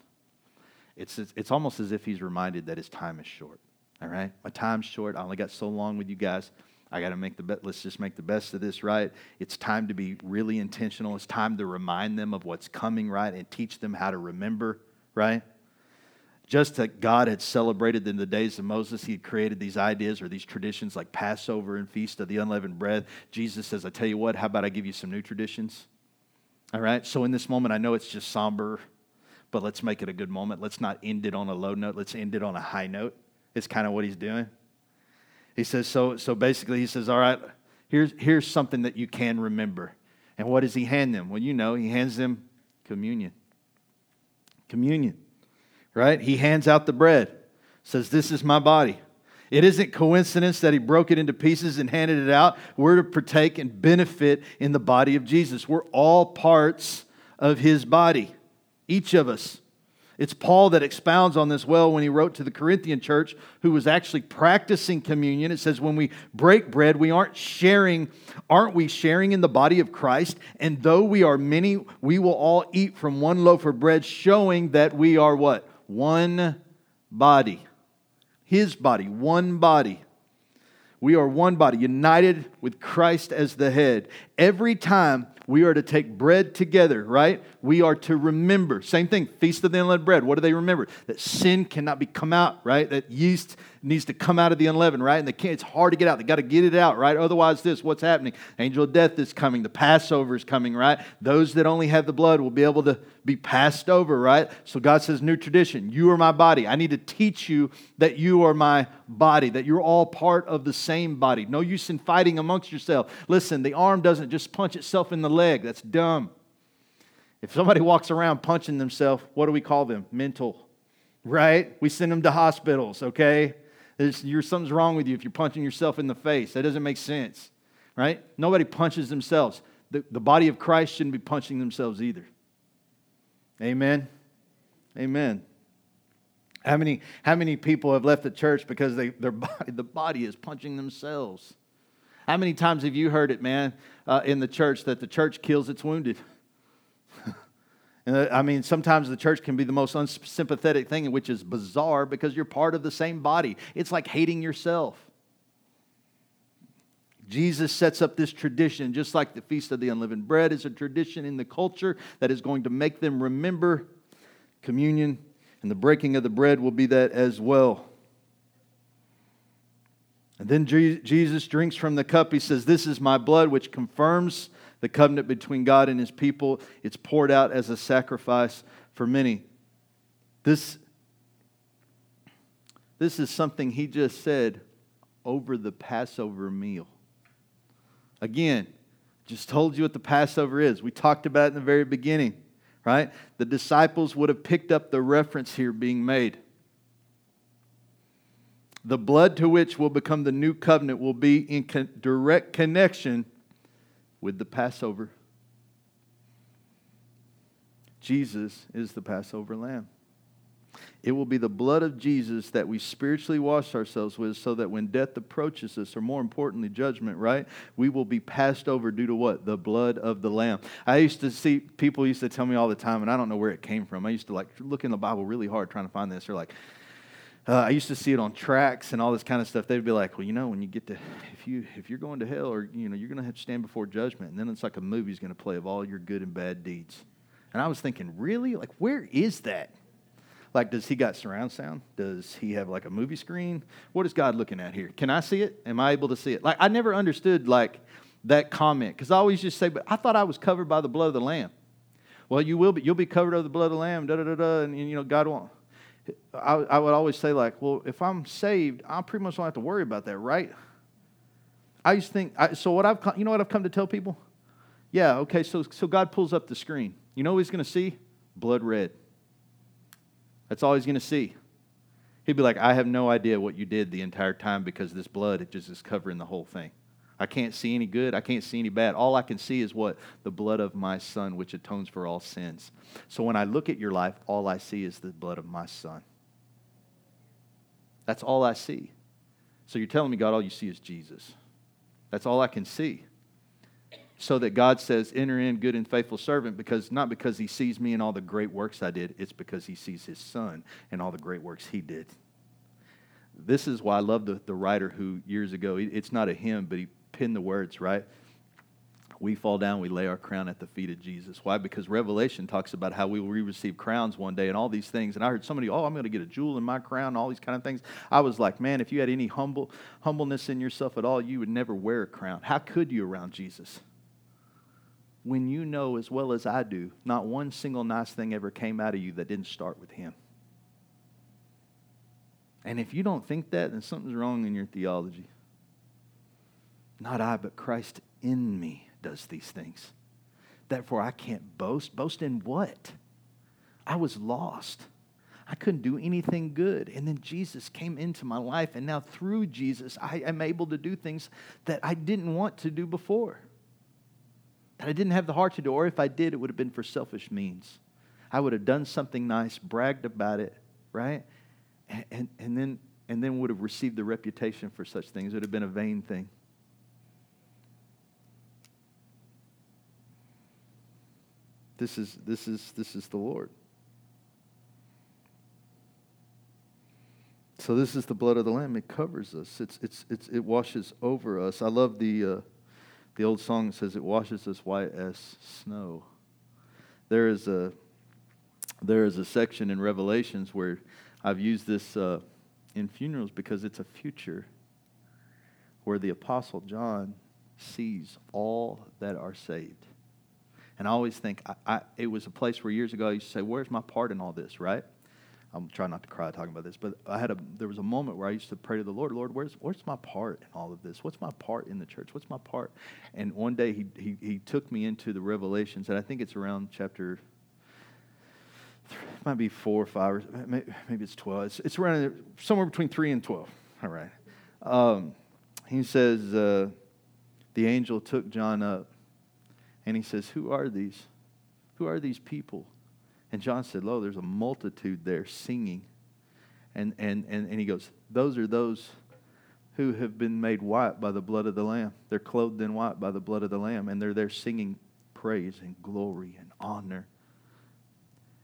It's, it's almost as if he's reminded that his time is short. All right? My time's short. I only got so long with you guys. I got to make the best. Let's just make the best of this, right? It's time to be really intentional. It's time to remind them of what's coming, right? And teach them how to remember, right? Just that God had celebrated in the days of Moses, He had created these ideas or these traditions like Passover and Feast of the Unleavened Bread. Jesus says, I tell you what, how about I give you some new traditions? All right? So in this moment, I know it's just somber, but let's make it a good moment. Let's not end it on a low note, let's end it on a high note. It's kind of what he's doing. He says, so, so basically, he says, All right, here's, here's something that you can remember. And what does he hand them? Well, you know, he hands them communion. Communion, right? He hands out the bread, says, This is my body. It isn't coincidence that he broke it into pieces and handed it out. We're to partake and benefit in the body of Jesus. We're all parts of his body, each of us. It's Paul that expounds on this well when he wrote to the Corinthian church who was actually practicing communion. It says when we break bread, we aren't sharing, aren't we sharing in the body of Christ? And though we are many, we will all eat from one loaf of bread, showing that we are what? One body. His body, one body. We are one body, united with Christ as the head. Every time We are to take bread together, right? We are to remember. Same thing, Feast of the Unleavened Bread. What do they remember? That sin cannot be come out, right? That yeast needs to come out of the unleavened, right? And the, it's hard to get out. They got to get it out, right? Otherwise, this, what's happening? Angel of death is coming. The Passover is coming, right? Those that only have the blood will be able to be passed over, right? So God says, new tradition. You are my body. I need to teach you that you are my body, that you're all part of the same body. No use in fighting amongst yourself. Listen, the arm doesn't just punch itself in the leg. That's dumb. If somebody walks around punching themselves, what do we call them? Mental, right? We send them to hospitals, okay? There's, something's wrong with you if you're punching yourself in the face. That doesn't make sense, right? Nobody punches themselves. The, the body of Christ shouldn't be punching themselves either. Amen. Amen. How many, how many people have left the church because they, their <laughs> body, the body is punching themselves? How many times have you heard it, man, uh, in the church that the church kills its wounded? Uh, I mean, sometimes the church can be the most unsympathetic thing, which is bizarre because you're part of the same body. It's like hating yourself. Jesus sets up this tradition, just like the Feast of the Unleavened Bread is a tradition in the culture that is going to make them remember communion, and the breaking of the bread will be that as well. And then Jesus drinks from the cup. He says, This is my blood, which confirms the covenant between God and his people. It's poured out as a sacrifice for many. This, this is something he just said over the Passover meal. Again, just told you what the Passover is. We talked about it in the very beginning, right? The disciples would have picked up the reference here being made. The blood to which will become the new covenant will be in con- direct connection with the Passover. Jesus is the Passover lamb. It will be the blood of Jesus that we spiritually wash ourselves with so that when death approaches us, or more importantly, judgment, right, we will be passed over due to what? The blood of the Lamb. I used to see people used to tell me all the time, and I don't know where it came from. I used to like look in the Bible really hard trying to find this. They're like, uh, I used to see it on tracks and all this kind of stuff. They'd be like, "Well, you know, when you get to, if you if you're going to hell, or you know, you're going to have to stand before judgment, and then it's like a movie's going to play of all your good and bad deeds." And I was thinking, really, like, where is that? Like, does he got surround sound? Does he have like a movie screen? What is God looking at here? Can I see it? Am I able to see it? Like, I never understood like that comment because I always just say, "But I thought I was covered by the blood of the Lamb." Well, you will be. You'll be covered by the blood of the Lamb. Da da da da. And you know, God won't. I, I would always say, like, well, if I'm saved, I pretty much don't have to worry about that, right? I used to think, I, so what I've, you know what I've come to tell people? Yeah, okay, so, so God pulls up the screen. You know what he's going to see? Blood red. That's all he's going to see. He'd be like, I have no idea what you did the entire time because this blood it just is covering the whole thing. I can't see any good. I can't see any bad. All I can see is what? The blood of my son, which atones for all sins. So when I look at your life, all I see is the blood of my son. That's all I see. So you're telling me, God, all you see is Jesus. That's all I can see. So that God says, enter in, good and faithful servant, because not because he sees me and all the great works I did, it's because he sees his son and all the great works he did. This is why I love the, the writer who years ago, it's not a hymn, but he pin the words, right? We fall down, we lay our crown at the feet of Jesus. Why? Because Revelation talks about how we will receive crowns one day and all these things. And I heard somebody, oh, I'm going to get a jewel in my crown, all these kind of things. I was like, man, if you had any humble humbleness in yourself at all, you would never wear a crown. How could you around Jesus? When you know as well as I do, not one single nice thing ever came out of you that didn't start with Him. And if you don't think that, then something's wrong in your theology. Not I, but Christ in me does these things. Therefore, I can't boast. Boast in what? I was lost. I couldn't do anything good. And then Jesus came into my life, and now through Jesus, I am able to do things that I didn't want to do before, that I didn't have the heart to do, or if I did, it would have been for selfish means. I would have done something nice, bragged about it, right? And, and, and, then, and then would have received the reputation for such things. It would have been a vain thing. This is, this is, this is the Lord. So this is the blood of the Lamb. It covers us. It's, it's, it's, it washes over us. I love the, uh, The old song says it washes us white as snow. There is a there is a section in Revelations where I've used this uh, in funerals because it's a future where the Apostle John sees all that are saved. And I always think I, I, it was a place where years ago I used to say, "Where's my part in all this?" Right? I'm trying not to cry talking about this, but I had a there was a moment where I used to pray to the Lord, Lord, where's where's my part in all of this? What's my part in the church? What's my part? And one day he he, he took me into the Revelations, and I think it's around chapter it might be four or five, or maybe it's 12. It's, it's around somewhere between three and 12. All right. Um, he says, uh, the angel took John up and he says, Who are these? Who are these people? And John said, Lo, there's a multitude there singing. And, and, and, and he goes, Those are those who have been made white by the blood of the Lamb. They're clothed in white by the blood of the Lamb, and they're there singing praise and glory and honor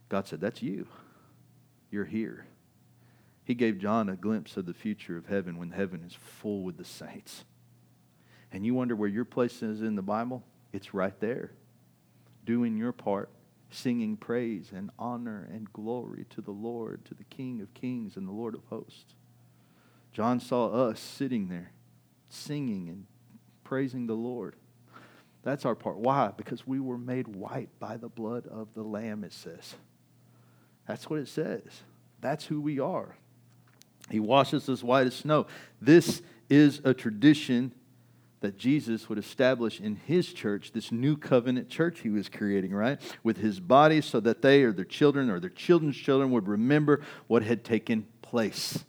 God said, That's you. You're here. He gave John a glimpse of the future of heaven when heaven is full with the saints. And you wonder where your place is in the Bible? It's right there. Doing your part, singing praise and honor and glory to the Lord, to the King of kings and the Lord of hosts. John saw us sitting there, singing and praising the Lord. That's our part. Why? Because we were made white by the blood of the Lamb, it says. That's what it says. That's who we are. He washes us white as snow. This is a tradition that Jesus would establish in his church, this new covenant church he was creating, right? With his body, so that they or their children or their children's children would remember what had taken place,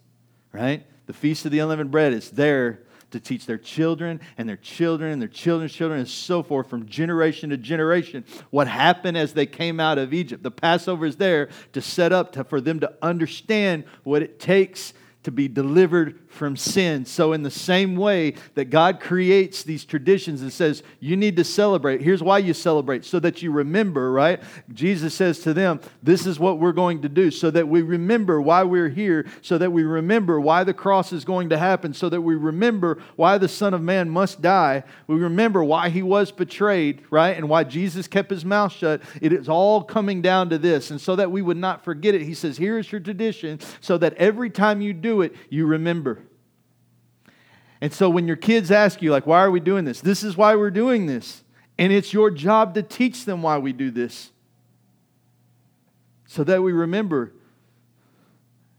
right? The Feast of the Unleavened Bread is there to teach their children and their children and their children's children and so forth from generation to generation what happened as they came out of Egypt. The Passover is there to set up to, for them to understand what it takes to be delivered from sin. So, in the same way that God creates these traditions and says, you need to celebrate, here's why you celebrate, so that you remember, right? Jesus says to them, this is what we're going to do, so that we remember why we're here, so that we remember why the cross is going to happen, so that we remember why the Son of Man must die. We remember why he was betrayed, right? And why Jesus kept his mouth shut. It is all coming down to this. And so that we would not forget it, he says, here is your tradition, so that every time you do it, you remember. And so when your kids ask you, like, why are we doing this? This is why we're doing this. And it's your job to teach them why we do this. So that we remember,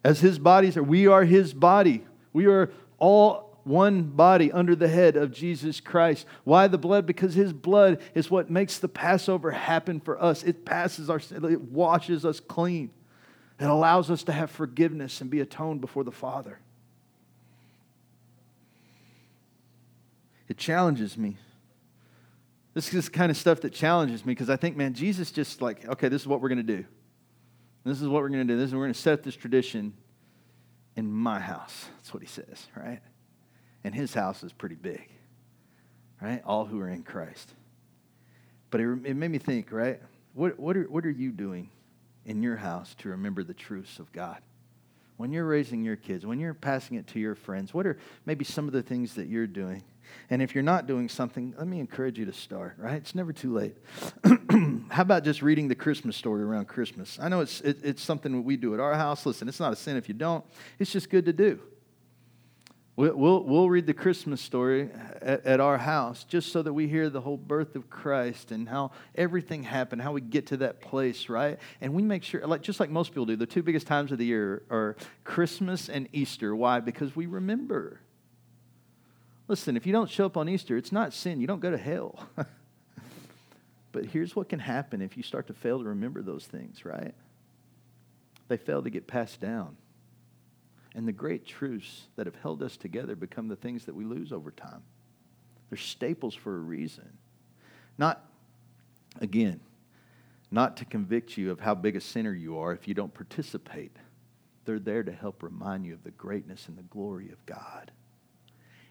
as his bodies are, we are his body. We are all one body under the head of Jesus Christ. Why the blood? Because his blood is what makes the Passover happen for us. It passes our it washes us clean. It allows us to have forgiveness and be atoned before the Father. It challenges me. This is the kind of stuff that challenges me because I think, man, Jesus just like, okay, this is what we're going to do. This is what we're going to do. This is we're going to set this tradition in my house. That's what he says, right? And his house is pretty big, right? All who are in Christ. But it, it made me think, right? What, what, are, what are you doing in your house to remember the truths of God? When you're raising your kids, when you're passing it to your friends, what are maybe some of the things that you're doing? And if you're not doing something, let me encourage you to start, right? It's never too late. <clears throat> How about just reading the Christmas story around Christmas? I know it's, it, it's something that we do at our house. Listen, it's not a sin if you don't, it's just good to do. We'll, we'll, read the Christmas story at, at, our house just so that we hear the whole birth of Christ and how everything happened, how we get to that place, right? And we make sure, like just like most people do, the two biggest times of the year are Christmas and Easter. Why? Because we remember. Listen, if you don't show up on Easter, it's not sin. You don't go to hell. <laughs> but here's what can happen if you start to fail to remember those things, right? They fail to get passed down. And the great truths that have held us together become the things that we lose over time. They're staples for a reason. Not, again, not to convict you of how big a sinner you are if you don't participate. They're there to help remind you of the greatness and the glory of God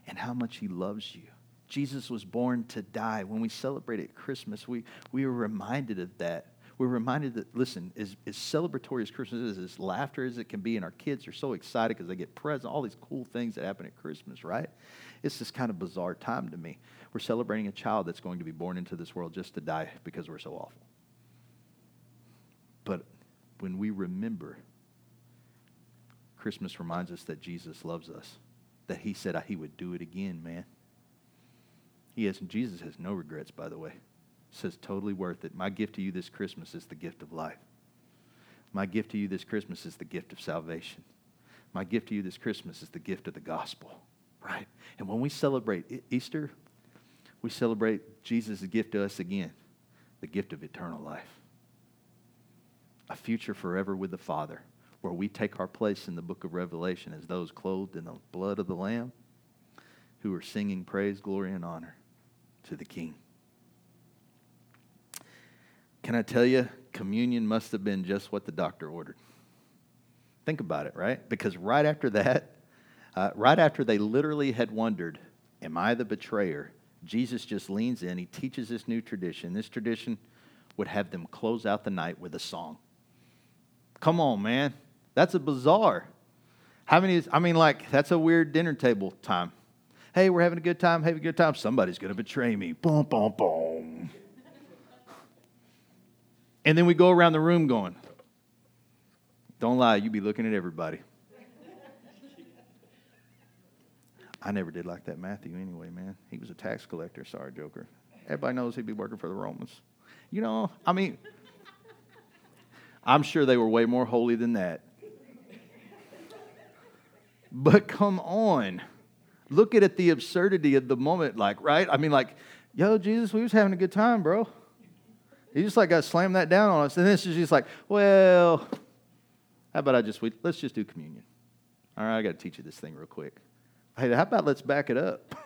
and how much He loves you. Jesus was born to die. When we celebrate at Christmas, we, we are reminded of that. We're reminded that, listen, as, as celebratory as Christmas is, as laughter as it can be, and our kids are so excited because they get presents, all these cool things that happen at Christmas, right? It's this kind of bizarre time to me. We're celebrating a child that's going to be born into this world just to die because we're so awful. But when we remember, Christmas reminds us that Jesus loves us, that he said he would do it again, man. He has, Jesus has no regrets, by the way. Says totally worth it. My gift to you this Christmas is the gift of life. My gift to you this Christmas is the gift of salvation. My gift to you this Christmas is the gift of the gospel, right? And when we celebrate Easter, we celebrate Jesus' gift to us again, the gift of eternal life a future forever with the Father, where we take our place in the book of Revelation as those clothed in the blood of the Lamb who are singing praise, glory, and honor to the King. Can I tell you, communion must have been just what the doctor ordered. Think about it, right? Because right after that, uh, right after they literally had wondered, Am I the betrayer? Jesus just leans in. He teaches this new tradition. This tradition would have them close out the night with a song. Come on, man. That's a bizarre. How many, is, I mean, like, that's a weird dinner table time. Hey, we're having a good time, having a good time. Somebody's going to betray me. Boom, boom, boom. And then we go around the room going, don't lie, you'd be looking at everybody. I never did like that Matthew anyway, man. He was a tax collector. Sorry, Joker. Everybody knows he'd be working for the Romans. You know, I mean, I'm sure they were way more holy than that. But come on. Look at it, the absurdity of the moment, like, right? I mean, like, yo, Jesus, we was having a good time, bro. He just like got slammed that down on us. And this is just like, well, how about I just, we, let's just do communion. All right, I got to teach you this thing real quick. Hey, how about let's back it up? <laughs>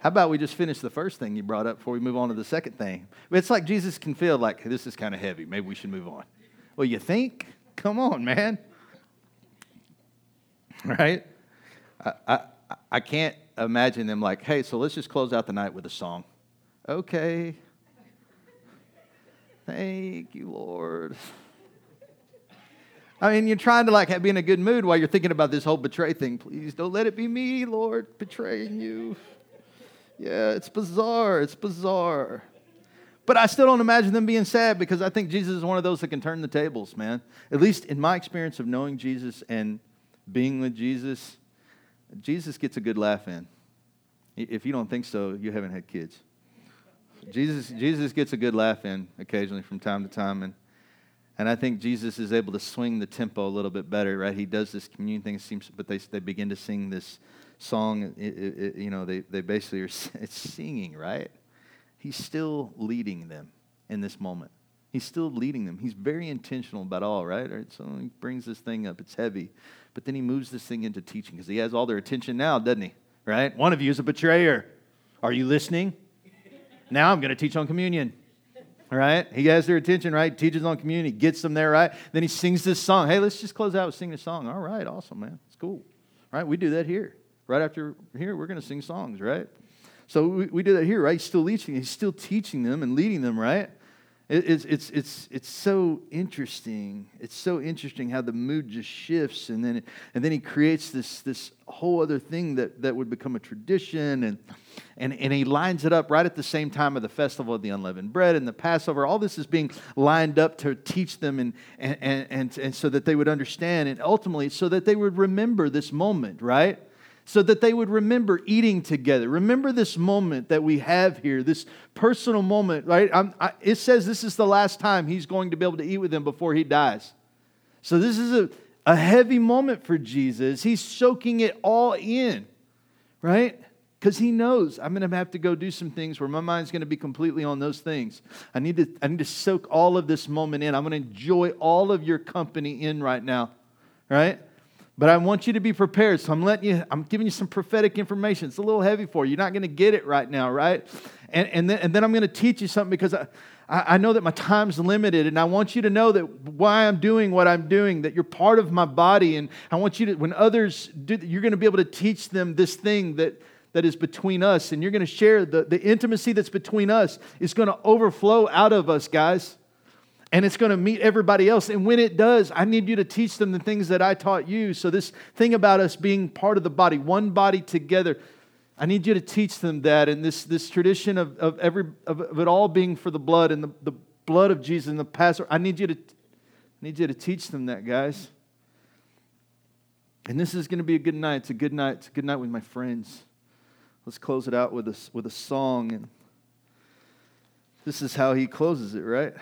How about we just finish the first thing you brought up before we move on to the second thing? It's like Jesus can feel like this is kind of heavy. Maybe we should move on. Well, you think? Come on, man. <laughs> Right? I, I, I can't imagine them like, hey, so let's just close out the night with a song. Okay. Thank you, Lord. I mean, you're trying to like be in a good mood while you're thinking about this whole betray thing. Please don't let it be me, Lord, betraying you. Yeah, it's bizarre. It's bizarre. But I still don't imagine them being sad because I think Jesus is one of those that can turn the tables, man. At least in my experience of knowing Jesus and being with Jesus, Jesus gets a good laugh in. If you don't think so, you haven't had kids. Jesus, Jesus gets a good laugh in occasionally from time to time. And, and I think Jesus is able to swing the tempo a little bit better, right? He does this communion thing, seems, but they, they begin to sing this song, it, it, you know, they, they basically are <laughs> it's singing, right? He's still leading them in this moment. He's still leading them. He's very intentional about all, right? right? So he brings this thing up. It's heavy. But then he moves this thing into teaching because he has all their attention now, doesn't he? Right? One of you is a betrayer. Are you listening? Now I'm going to teach on communion. All right? He has their attention, right? Teaches on communion. Gets them there, right? Then he sings this song. Hey, let's just close out with singing a song. All right, awesome, man. It's cool. Right? We do that here right after here, we're going to sing songs, right? So we, we do that here, right? He's still teaching. He's still teaching them and leading them, right? It, it's, it's, it's, it's so interesting. It's so interesting how the mood just shifts, and then, and then he creates this, this whole other thing that, that would become a tradition, and, and, and he lines it up right at the same time of the festival of the unleavened bread and the Passover. All this is being lined up to teach them and, and, and, and so that they would understand, and ultimately so that they would remember this moment, right? So that they would remember eating together. Remember this moment that we have here, this personal moment, right? I, it says this is the last time he's going to be able to eat with them before he dies. So this is a, a heavy moment for Jesus. He's soaking it all in, right? Because he knows I'm going to have to go do some things where my mind's going to be completely on those things. I need to, I need to soak all of this moment in. I'm going to enjoy all of your company in right now, right? But I want you to be prepared. So I'm letting you, I'm giving you some prophetic information. It's a little heavy for you. You're not going to get it right now, right? And, and, then, and then I'm going to teach you something because I, I know that my time's limited. And I want you to know that why I'm doing what I'm doing, that you're part of my body. And I want you to, when others do, you're going to be able to teach them this thing that, that is between us. And you're going to share the, the intimacy that's between us is going to overflow out of us, guys. And it's going to meet everybody else. And when it does, I need you to teach them the things that I taught you. So, this thing about us being part of the body, one body together, I need you to teach them that. And this, this tradition of, of, every, of, of it all being for the blood and the, the blood of Jesus and the Passover, I need you to, I need you to teach them that, guys. And this is going to be a good night. It's a good night. It's a good night with my friends. Let's close it out with a, with a song. And this is how he closes it, right?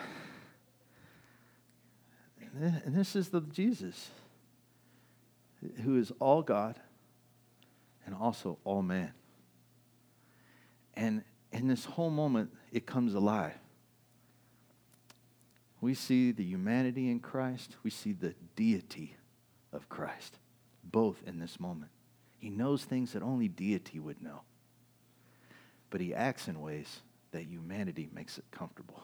And this is the Jesus who is all God and also all man. And in this whole moment, it comes alive. We see the humanity in Christ, we see the deity of Christ, both in this moment. He knows things that only deity would know, but he acts in ways that humanity makes it comfortable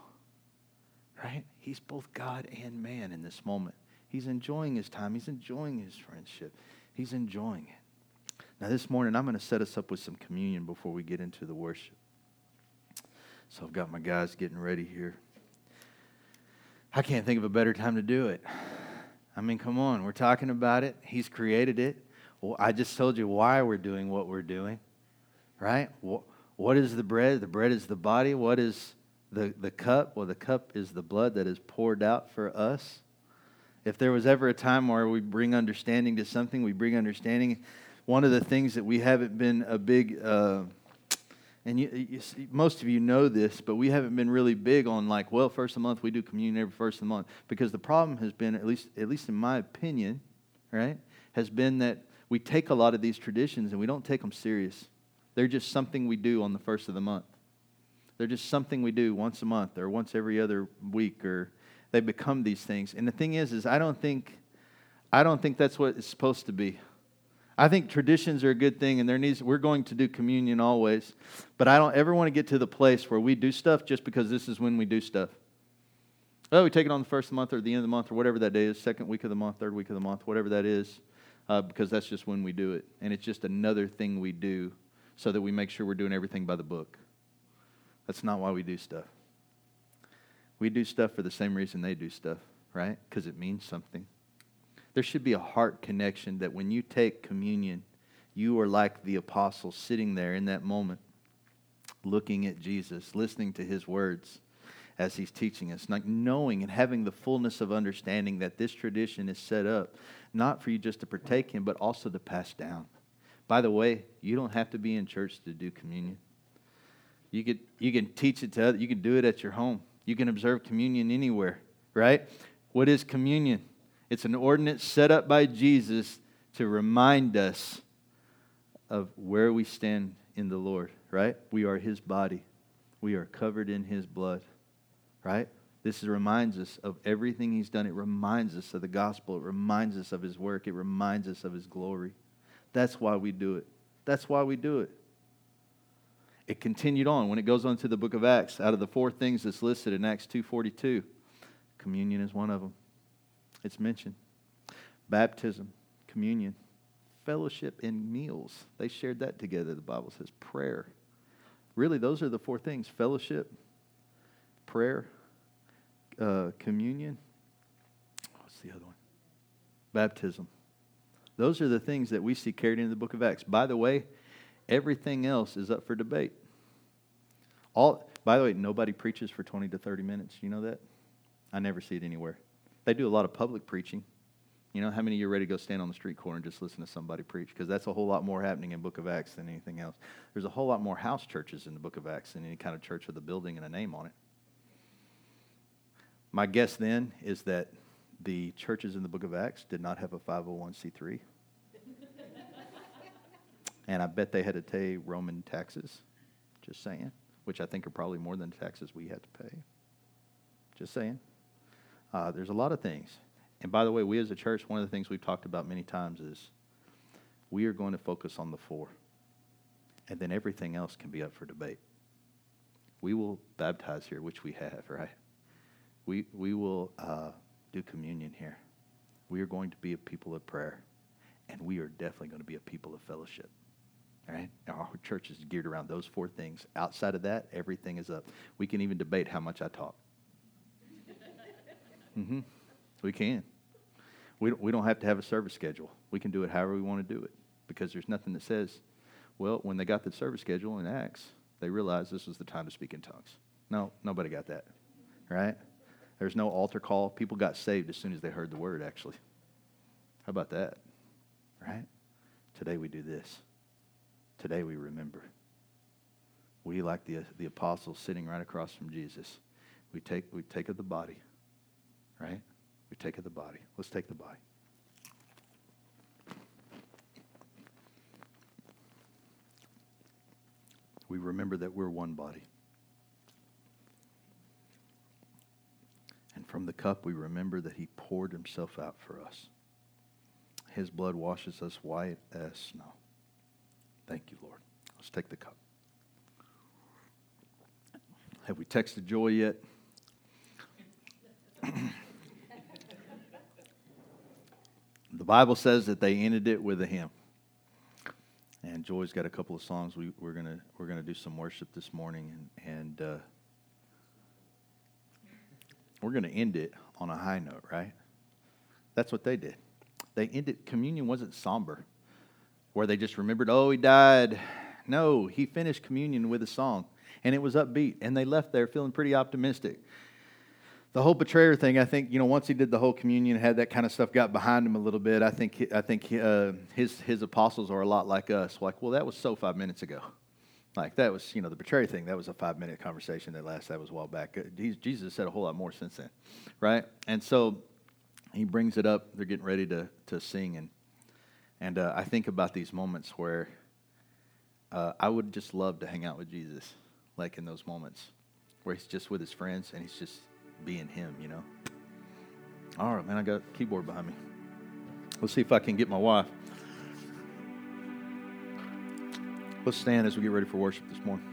right? He's both God and man in this moment. He's enjoying his time, he's enjoying his friendship, he's enjoying it. Now, this morning, I'm going to set us up with some communion before we get into the worship. So, I've got my guys getting ready here. I can't think of a better time to do it. I mean, come on, we're talking about it. He's created it. Well, I just told you why we're doing what we're doing, right? What is the bread? The bread is the body. What is the, the cup, well, the cup is the blood that is poured out for us. If there was ever a time where we bring understanding to something, we bring understanding. One of the things that we haven't been a big, uh, and you, you see, most of you know this, but we haven't been really big on like, well, first of the month we do communion every first of the month because the problem has been, at least, at least in my opinion, right, has been that we take a lot of these traditions and we don't take them serious. They're just something we do on the first of the month. They're just something we do once a month or once every other week, or they become these things. And the thing is, is I don't think, I don't think that's what it's supposed to be. I think traditions are a good thing, and there needs we're going to do communion always, but I don't ever want to get to the place where we do stuff just because this is when we do stuff. Oh, we take it on the first month or the end of the month or whatever that day is, second week of the month, third week of the month, whatever that is, uh, because that's just when we do it, and it's just another thing we do so that we make sure we're doing everything by the book. That's not why we do stuff. We do stuff for the same reason they do stuff, right? Because it means something. There should be a heart connection that when you take communion, you are like the apostle sitting there in that moment, looking at Jesus, listening to his words as he's teaching us, like knowing and having the fullness of understanding that this tradition is set up not for you just to partake in, but also to pass down. By the way, you don't have to be in church to do communion. You, could, you can teach it to others. You can do it at your home. You can observe communion anywhere, right? What is communion? It's an ordinance set up by Jesus to remind us of where we stand in the Lord, right? We are his body. We are covered in his blood, right? This reminds us of everything he's done. It reminds us of the gospel. It reminds us of his work. It reminds us of his glory. That's why we do it. That's why we do it it continued on. When it goes on to the book of acts out of the four things that's listed in acts 2.42 communion is one of them. It's mentioned. Baptism communion fellowship and meals. They shared that together the bible says prayer. Really those are the four things. Fellowship prayer uh, communion. What's the other one? Baptism. Those are the things that we see carried in the book of acts. By the way Everything else is up for debate. All, by the way, nobody preaches for 20 to 30 minutes. You know that? I never see it anywhere. They do a lot of public preaching. You know, how many of you are ready to go stand on the street corner and just listen to somebody preach? Because that's a whole lot more happening in Book of Acts than anything else. There's a whole lot more house churches in the Book of Acts than any kind of church with a building and a name on it. My guess then is that the churches in the Book of Acts did not have a 501c3. And I bet they had to pay Roman taxes, just saying, which I think are probably more than taxes we had to pay. Just saying. Uh, there's a lot of things. And by the way, we as a church, one of the things we've talked about many times is we are going to focus on the four. And then everything else can be up for debate. We will baptize here, which we have, right? We, we will uh, do communion here. We are going to be a people of prayer. And we are definitely going to be a people of fellowship. Right? Our church is geared around those four things. Outside of that, everything is up. We can even debate how much I talk. <laughs> Mm-hmm. We can. We don't, we don't have to have a service schedule. We can do it however we want to do it because there's nothing that says, well, when they got the service schedule in Acts, they realized this was the time to speak in tongues. No, nobody got that, right? There's no altar call. People got saved as soon as they heard the word, actually. How about that, right? Today we do this. Today we remember. We, like the, the apostles sitting right across from Jesus, we take, we take of the body, right? We take of the body. Let's take the body. We remember that we're one body. And from the cup, we remember that he poured himself out for us. His blood washes us white as snow. Thank you, Lord. Let's take the cup. Have we texted Joy yet? <clears throat> the Bible says that they ended it with a hymn. And Joy's got a couple of songs. We, we're gonna we're gonna do some worship this morning, and and uh, we're gonna end it on a high note, right? That's what they did. They ended communion wasn't somber, where they just remembered, oh, he died. No, he finished communion with a song, and it was upbeat, and they left there feeling pretty optimistic the whole betrayer thing, I think, you know, once he did the whole communion, had that kind of stuff got behind him a little bit. I think, I think uh, his his apostles are a lot like us. Like, well, that was so five minutes ago. Like that was, you know, the betrayer thing. That was a five minute conversation that last. That was a while back. Uh, Jesus said a whole lot more since then, right? And so he brings it up. They're getting ready to to sing, and and uh, I think about these moments where uh, I would just love to hang out with Jesus, like in those moments where he's just with his friends and he's just being him, you know. All right, man, I got a keyboard behind me. Let's see if I can get my wife. Let's stand as we get ready for worship this morning.